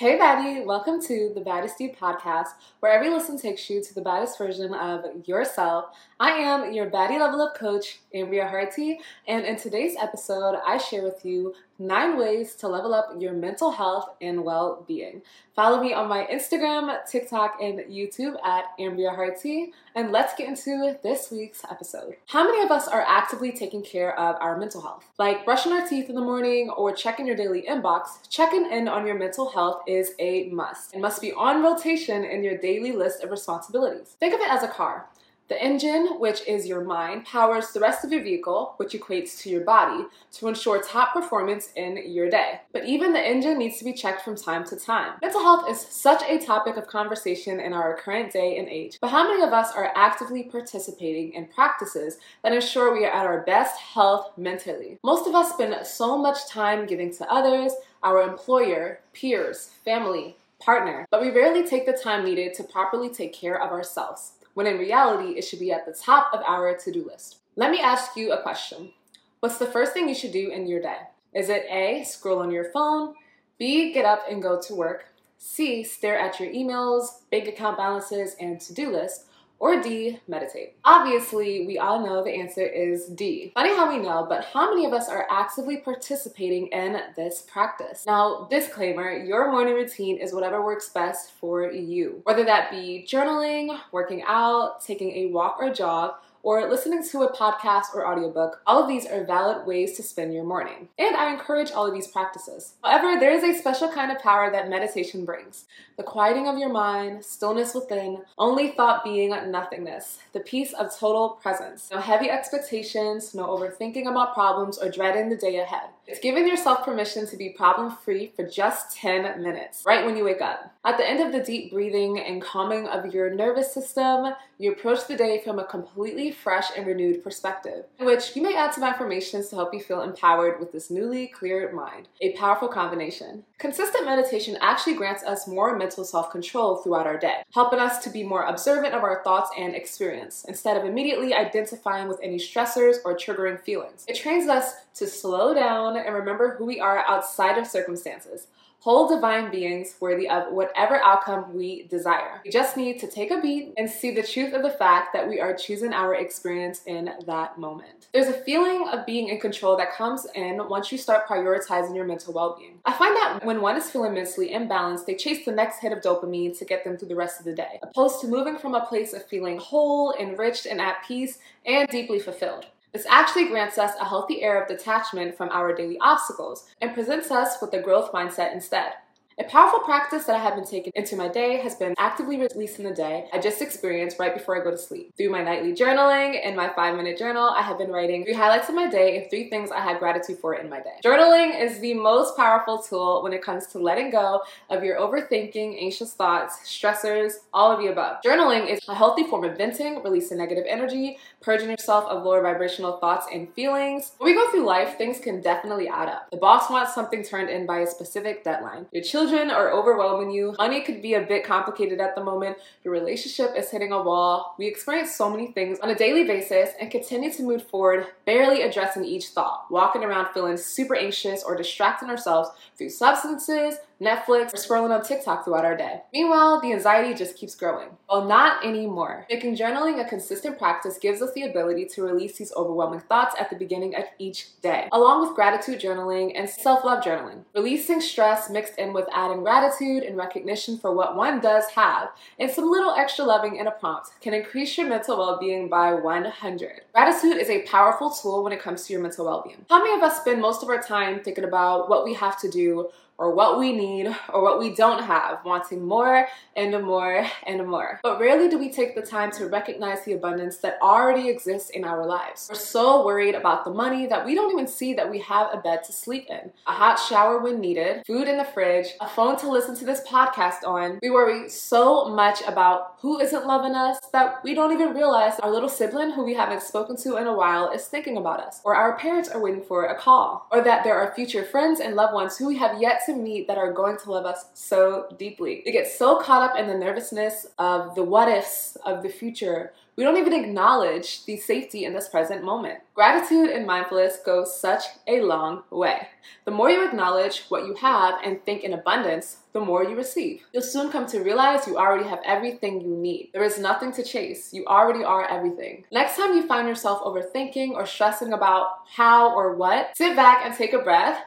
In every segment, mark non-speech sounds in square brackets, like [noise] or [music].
Hey, baddie! Welcome to the Baddest You podcast, where every listen takes you to the baddest version of yourself. I am your baddie level up coach, Ambria Hartie, and in today's episode, I share with you nine ways to level up your mental health and well being. Follow me on my Instagram, TikTok, and YouTube at Ambria Hartie, and let's get into this week's episode. How many of us are actively taking care of our mental health? Like brushing our teeth in the morning or checking your daily inbox, checking in on your mental health is a must. It must be on rotation in your daily list of responsibilities. Think of it as a car. The engine, which is your mind, powers the rest of your vehicle, which equates to your body, to ensure top performance in your day. But even the engine needs to be checked from time to time. Mental health is such a topic of conversation in our current day and age, but how many of us are actively participating in practices that ensure we are at our best health mentally? Most of us spend so much time giving to others, our employer, peers, family, partner, but we rarely take the time needed to properly take care of ourselves when in reality, it should be at the top of our to do list. Let me ask you a question What's the first thing you should do in your day? Is it A, scroll on your phone, B, get up and go to work, C, stare at your emails, bank account balances, and to do list, or D, meditate? Obviously, we all know the answer is D. Funny how we know, but how many of us are actively participating in this practice? Now, disclaimer your morning routine is whatever works best for you, whether that be journaling, working out, taking a walk or jog or listening to a podcast or audiobook, all of these are valid ways to spend your morning. And I encourage all of these practices. However, there is a special kind of power that meditation brings the quieting of your mind, stillness within, only thought being nothingness, the peace of total presence. No heavy expectations, no overthinking about problems or dreading the day ahead. It's giving yourself permission to be problem free for just 10 minutes, right when you wake up. At the end of the deep breathing and calming of your nervous system, you approach the day from a completely fresh and renewed perspective, which you may add some affirmations to help you feel empowered with this newly cleared mind. A powerful combination. Consistent meditation actually grants us more mental self control throughout our day, helping us to be more observant of our thoughts and experience instead of immediately identifying with any stressors or triggering feelings. It trains us to slow down and remember who we are outside of circumstances whole divine beings worthy of whatever outcome we desire. We just need to take a beat and see the truth of the fact that we are choosing our experience in that moment. There's a feeling of being in control that comes in once you start prioritizing your mental well being. I find that when one is feeling mentally imbalanced, they chase the next hit of dopamine to get them through the rest of the day, opposed to moving from a place of feeling whole, enriched, and at peace and deeply fulfilled. This actually grants us a healthy air of detachment from our daily obstacles and presents us with a growth mindset instead. A powerful practice that I have been taking into my day has been actively releasing the day I just experienced right before I go to sleep. Through my nightly journaling and my five minute journal, I have been writing three highlights of my day and three things I had gratitude for in my day. Journaling is the most powerful tool when it comes to letting go of your overthinking, anxious thoughts, stressors, all of the above. Journaling is a healthy form of venting, releasing negative energy, purging yourself of lower vibrational thoughts and feelings. When we go through life, things can definitely add up. The boss wants something turned in by a specific deadline. Your children children are overwhelming you. Money could be a bit complicated at the moment. Your relationship is hitting a wall. We experience so many things on a daily basis and continue to move forward, barely addressing each thought, walking around feeling super anxious or distracting ourselves through substances, Netflix, or scrolling on TikTok throughout our day. Meanwhile, the anxiety just keeps growing. Well, not anymore. Making journaling a consistent practice gives us the ability to release these overwhelming thoughts at the beginning of each day, along with gratitude journaling and self love journaling. Releasing stress mixed in with adding gratitude and recognition for what one does have, and some little extra loving in a prompt can increase your mental well being by 100. Gratitude is a powerful tool when it comes to your mental well being. How many of us spend most of our time thinking about what we have to do or what we need or what we don't have, wanting more and more and more. But rarely do we take the time to recognize the abundance that already exists in our lives. We're so worried about the money that we don't even see that we have a bed to sleep in, a hot shower when needed, food in the fridge, a phone to listen to this podcast on. We worry so much about who isn't loving us that we don't even realize our little sibling who we haven't spoken to in a while is thinking about us, or our parents are waiting for a call, or that there are future friends and loved ones who we have yet to to meet that are going to love us so deeply. We get so caught up in the nervousness of the what ifs of the future we don't even acknowledge the safety in this present moment. Gratitude and mindfulness go such a long way. The more you acknowledge what you have and think in abundance, the more you receive. You'll soon come to realize you already have everything you need. There is nothing to chase. You already are everything. Next time you find yourself overthinking or stressing about how or what, sit back and take a breath.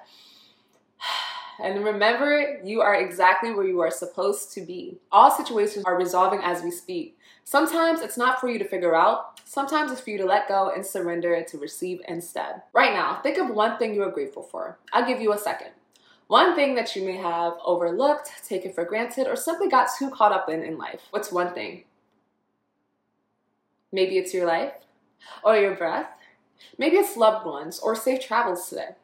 And remember, you are exactly where you are supposed to be. All situations are resolving as we speak. Sometimes it's not for you to figure out, sometimes it's for you to let go and surrender to receive instead. Right now, think of one thing you are grateful for. I'll give you a second. One thing that you may have overlooked, taken for granted, or simply got too caught up in in life. What's one thing? Maybe it's your life, or your breath. Maybe it's loved ones, or safe travels today.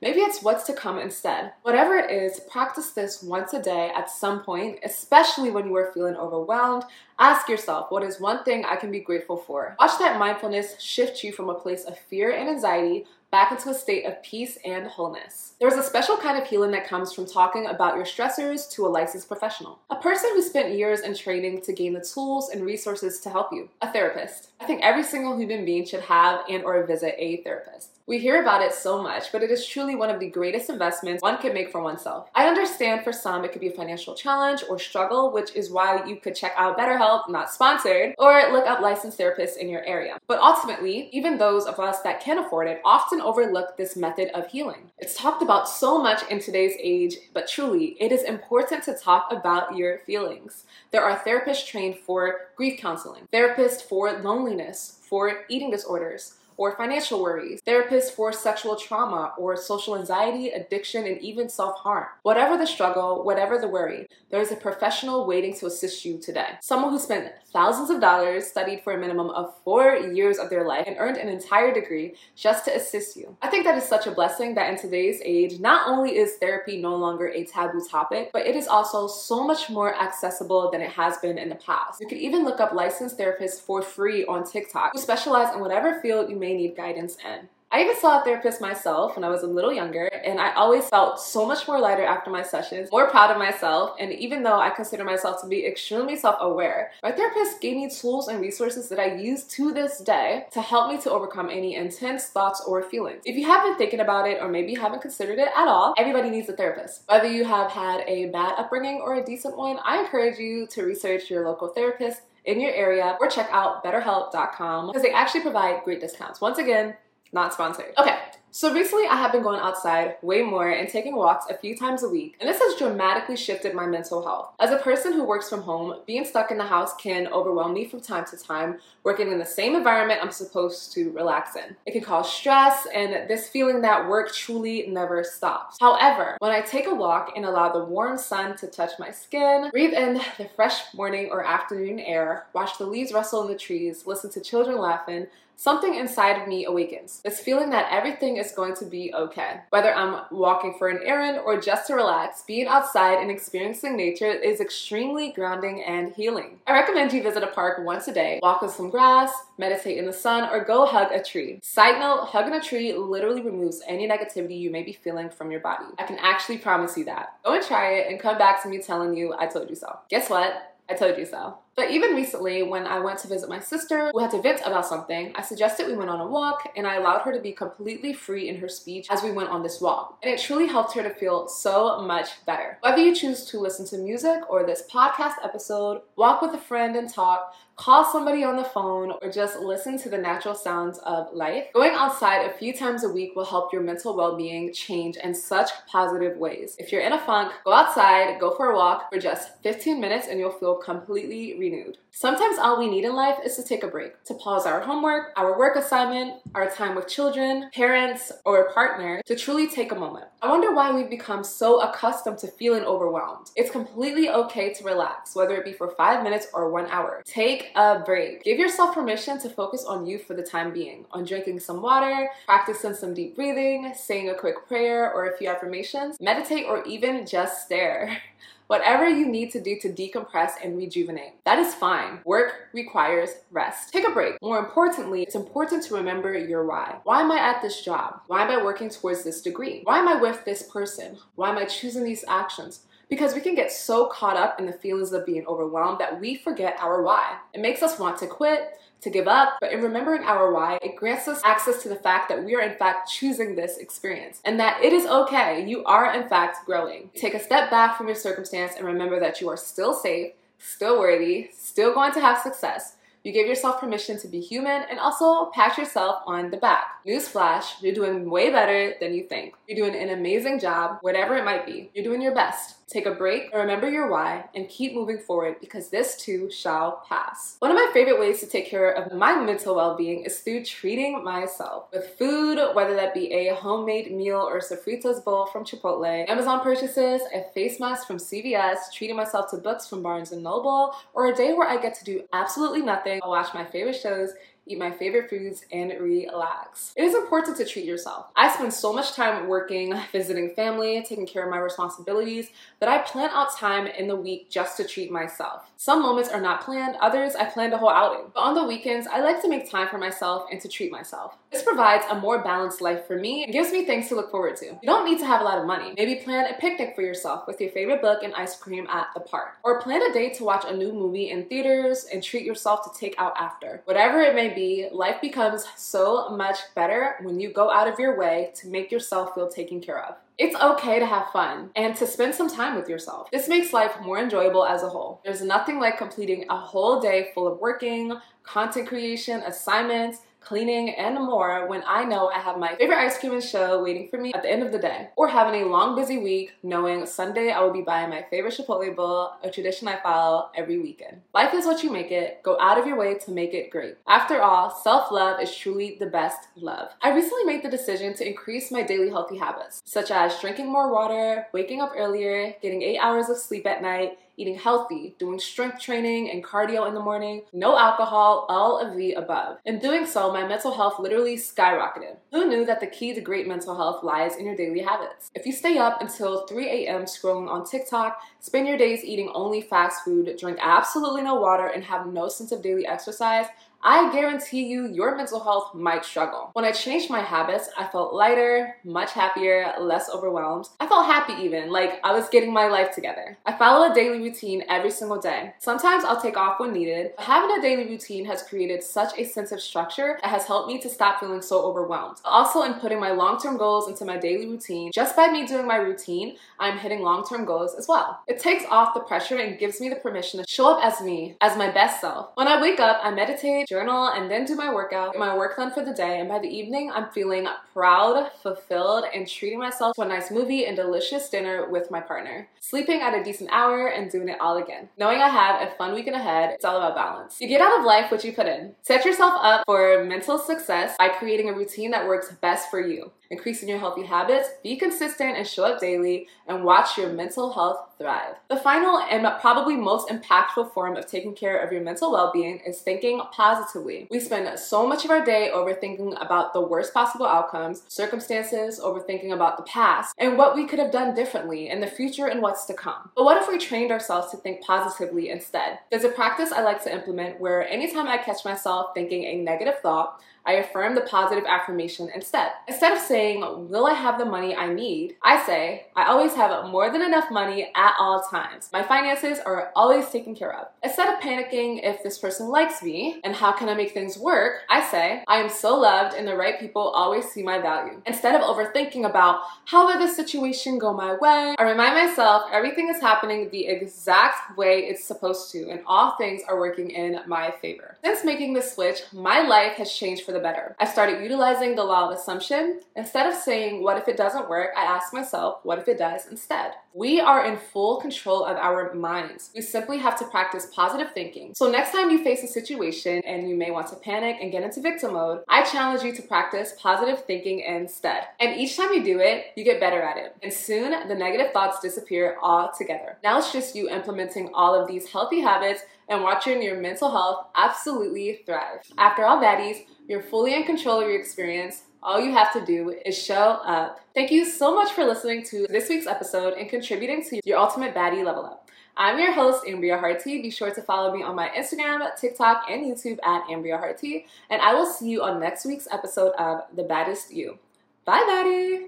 Maybe it's what's to come instead. Whatever it is, practice this once a day at some point, especially when you are feeling overwhelmed. Ask yourself, what is one thing I can be grateful for? Watch that mindfulness shift you from a place of fear and anxiety back into a state of peace and wholeness. There's a special kind of healing that comes from talking about your stressors to a licensed professional. A person who spent years in training to gain the tools and resources to help you. A therapist. I think every single human being should have and or visit a therapist. We hear about it so much, but it is truly one of the greatest investments one can make for oneself. I understand for some it could be a financial challenge or struggle, which is why you could check out BetterHelp, not sponsored, or look up licensed therapists in your area. But ultimately, even those of us that can afford it often overlook this method of healing. It's talked about so much in today's age, but truly, it is important to talk about your feelings. There are therapists trained for grief counseling, therapists for loneliness, for eating disorders or financial worries, therapists for sexual trauma or social anxiety, addiction, and even self harm. Whatever the struggle, whatever the worry, there is a professional waiting to assist you today. Someone who spent thousands of dollars, studied for a minimum of four years of their life, and earned an entire degree just to assist you. I think that is such a blessing that in today's age, not only is therapy no longer a taboo topic, but it is also so much more accessible than it has been in the past. You can even look up licensed therapists for free on TikTok who specialize in whatever field you may need guidance in. I even saw a therapist myself when I was a little younger, and I always felt so much more lighter after my sessions, more proud of myself, and even though I consider myself to be extremely self aware, my therapist gave me tools and resources that I use to this day to help me to overcome any intense thoughts or feelings. If you have been thinking about it or maybe haven't considered it at all, everybody needs a therapist. Whether you have had a bad upbringing or a decent one, I encourage you to research your local therapist in your area or check out betterhelp.com because they actually provide great discounts. Once again, not sponsored. Okay, so recently I have been going outside way more and taking walks a few times a week, and this has dramatically shifted my mental health. As a person who works from home, being stuck in the house can overwhelm me from time to time, working in the same environment I'm supposed to relax in. It can cause stress and this feeling that work truly never stops. However, when I take a walk and allow the warm sun to touch my skin, breathe in the fresh morning or afternoon air, watch the leaves rustle in the trees, listen to children laughing, something inside of me awakens. This feeling that everything is going to be okay. Whether I'm walking for an errand or just to relax, being outside and experiencing nature is extremely grounding and healing. I recommend you visit a park once a day, walk on some grass, meditate in the sun, or go hug a tree. Side note, hugging a tree literally removes any negativity you may be feeling from your body. I can actually promise you that. Go and try it and come back to me telling you I told you so. Guess what? I told you so. But even recently, when I went to visit my sister who had to vent about something, I suggested we went on a walk and I allowed her to be completely free in her speech as we went on this walk. And it truly helped her to feel so much better. Whether you choose to listen to music or this podcast episode, walk with a friend and talk, call somebody on the phone, or just listen to the natural sounds of life, going outside a few times a week will help your mental well being change in such positive ways. If you're in a funk, go outside, go for a walk for just 15 minutes, and you'll feel completely renewed. Sometimes all we need in life is to take a break, to pause our homework, our work assignment, our time with children, parents, or a partner, to truly take a moment. I wonder why we've become so accustomed to feeling overwhelmed. It's completely okay to relax, whether it be for five minutes or one hour. Take a break. Give yourself permission to focus on you for the time being, on drinking some water, practicing some deep breathing, saying a quick prayer or a few affirmations, meditate, or even just stare. [laughs] whatever you need to do to decompress and rejuvenate. That is fine. Work requires rest. Take a break. More importantly, it's important to remember your why. Why am I at this job? Why am I working towards this degree? Why am I with this person? Why am I choosing these actions? Because we can get so caught up in the feelings of being overwhelmed that we forget our why. It makes us want to quit, to give up, but in remembering our why, it grants us access to the fact that we are in fact choosing this experience and that it is okay. You are in fact growing. Take a step back from your circumstance and remember that you are still safe, still worthy, still going to have success. You give yourself permission to be human and also pat yourself on the back. Newsflash, you're doing way better than you think. You're doing an amazing job, whatever it might be. You're doing your best. Take a break, remember your why, and keep moving forward because this too shall pass. One of my favorite ways to take care of my mental well being is through treating myself with food, whether that be a homemade meal or sofritas bowl from Chipotle, Amazon purchases, a face mask from CVS, treating myself to books from Barnes and Noble, or a day where I get to do absolutely nothing. I'll watch my favorite shows eat my favorite foods, and relax. It is important to treat yourself. I spend so much time working, visiting family, taking care of my responsibilities that I plan out time in the week just to treat myself. Some moments are not planned, others I plan a whole outing. But on the weekends, I like to make time for myself and to treat myself. This provides a more balanced life for me and gives me things to look forward to. You don't need to have a lot of money. Maybe plan a picnic for yourself with your favorite book and ice cream at the park. Or plan a date to watch a new movie in theaters and treat yourself to take out after. Whatever it may be, life becomes so much better when you go out of your way to make yourself feel taken care of. It's okay to have fun and to spend some time with yourself. This makes life more enjoyable as a whole. There's nothing like completing a whole day full of working, content creation, assignments, cleaning, and more when I know I have my favorite ice cream and show waiting for me at the end of the day. Or having a long, busy week knowing Sunday I will be buying my favorite Chipotle bowl, a tradition I follow every weekend. Life is what you make it. Go out of your way to make it great. After all, self love is truly the best love. I recently made the decision to increase my daily healthy habits, such as drinking more water, waking up earlier, getting eight hours of sleep at night, eating healthy, doing strength training and cardio in the morning, no alcohol, all of the above. In doing so, my mental health literally skyrocketed. Who knew that the key to great mental health lies in your daily habits? If you stay up until 3 a.m. scrolling on TikTok, spend your days eating only fast food, drink absolutely no water, and have no sense of daily exercise, I guarantee you your mental health might struggle. When I changed my habits, I felt lighter, much happier, less overwhelmed. I felt happy even, like I was getting my life together. I follow a daily routine every single day. Sometimes I'll take off when needed. Having a daily routine has created such a sense of structure that has helped me to stop feeling so overwhelmed. Also, in putting my long term goals into my daily routine, just by me doing my routine, I'm hitting long term goals as well. It takes off the pressure and gives me the permission to show up as me, as my best self. When I wake up, I meditate, journal, and then do my workout, my work done for the day, and by the evening, I'm feeling proud, fulfilled, and treating myself to a nice movie and delicious dinner with my partner. Sleeping at a decent hour and doing it all again. Knowing I have a fun weekend ahead, it's all about balance. You get out of life what you put in. Set yourself up for mental success by creating a routine that works best for you increasing your healthy habits, be consistent and show up daily, and watch your mental health thrive. The final and probably most impactful form of taking care of your mental well being is thinking positively. We spend so much of our day overthinking about the worst possible outcomes, circumstances, overthinking about the past, and what we could have done differently in the future and what's to come. But what if we trained ourselves to think positively instead? There's a practice I like to implement where anytime I catch myself thinking a negative thought, I affirm the positive affirmation instead. Instead of saying, Will I have the money I need? I say, I always have more than enough money at all times. My finances are always taken care of. Instead of panicking if this person likes me and how can I make things work, I say, I am so loved and the right people always see my value. Instead of overthinking about how will this situation go my way, I remind myself everything is happening the exact way it's supposed to and all things are working in my favor. Since making this switch, my life has changed for the better. I started utilizing the law of assumption. Instead of saying, what if it doesn't work, I ask myself, what if it does instead? We are in full control of our minds. We simply have to practice positive thinking. So next time you face a situation and you may want to panic and get into victim mode, I challenge you to practice positive thinking instead. And each time you do it, you get better at it. And soon the negative thoughts disappear altogether. Now it's just you implementing all of these healthy habits and watching your mental health absolutely thrive. After all, baddies, you're fully in control of your experience. All you have to do is show up. Thank you so much for listening to this week's episode and contributing to your ultimate baddie level up. I'm your host, Ambria Hartie. Be sure to follow me on my Instagram, TikTok, and YouTube at Ambria Hartie. And I will see you on next week's episode of The Baddest You. Bye, baddie!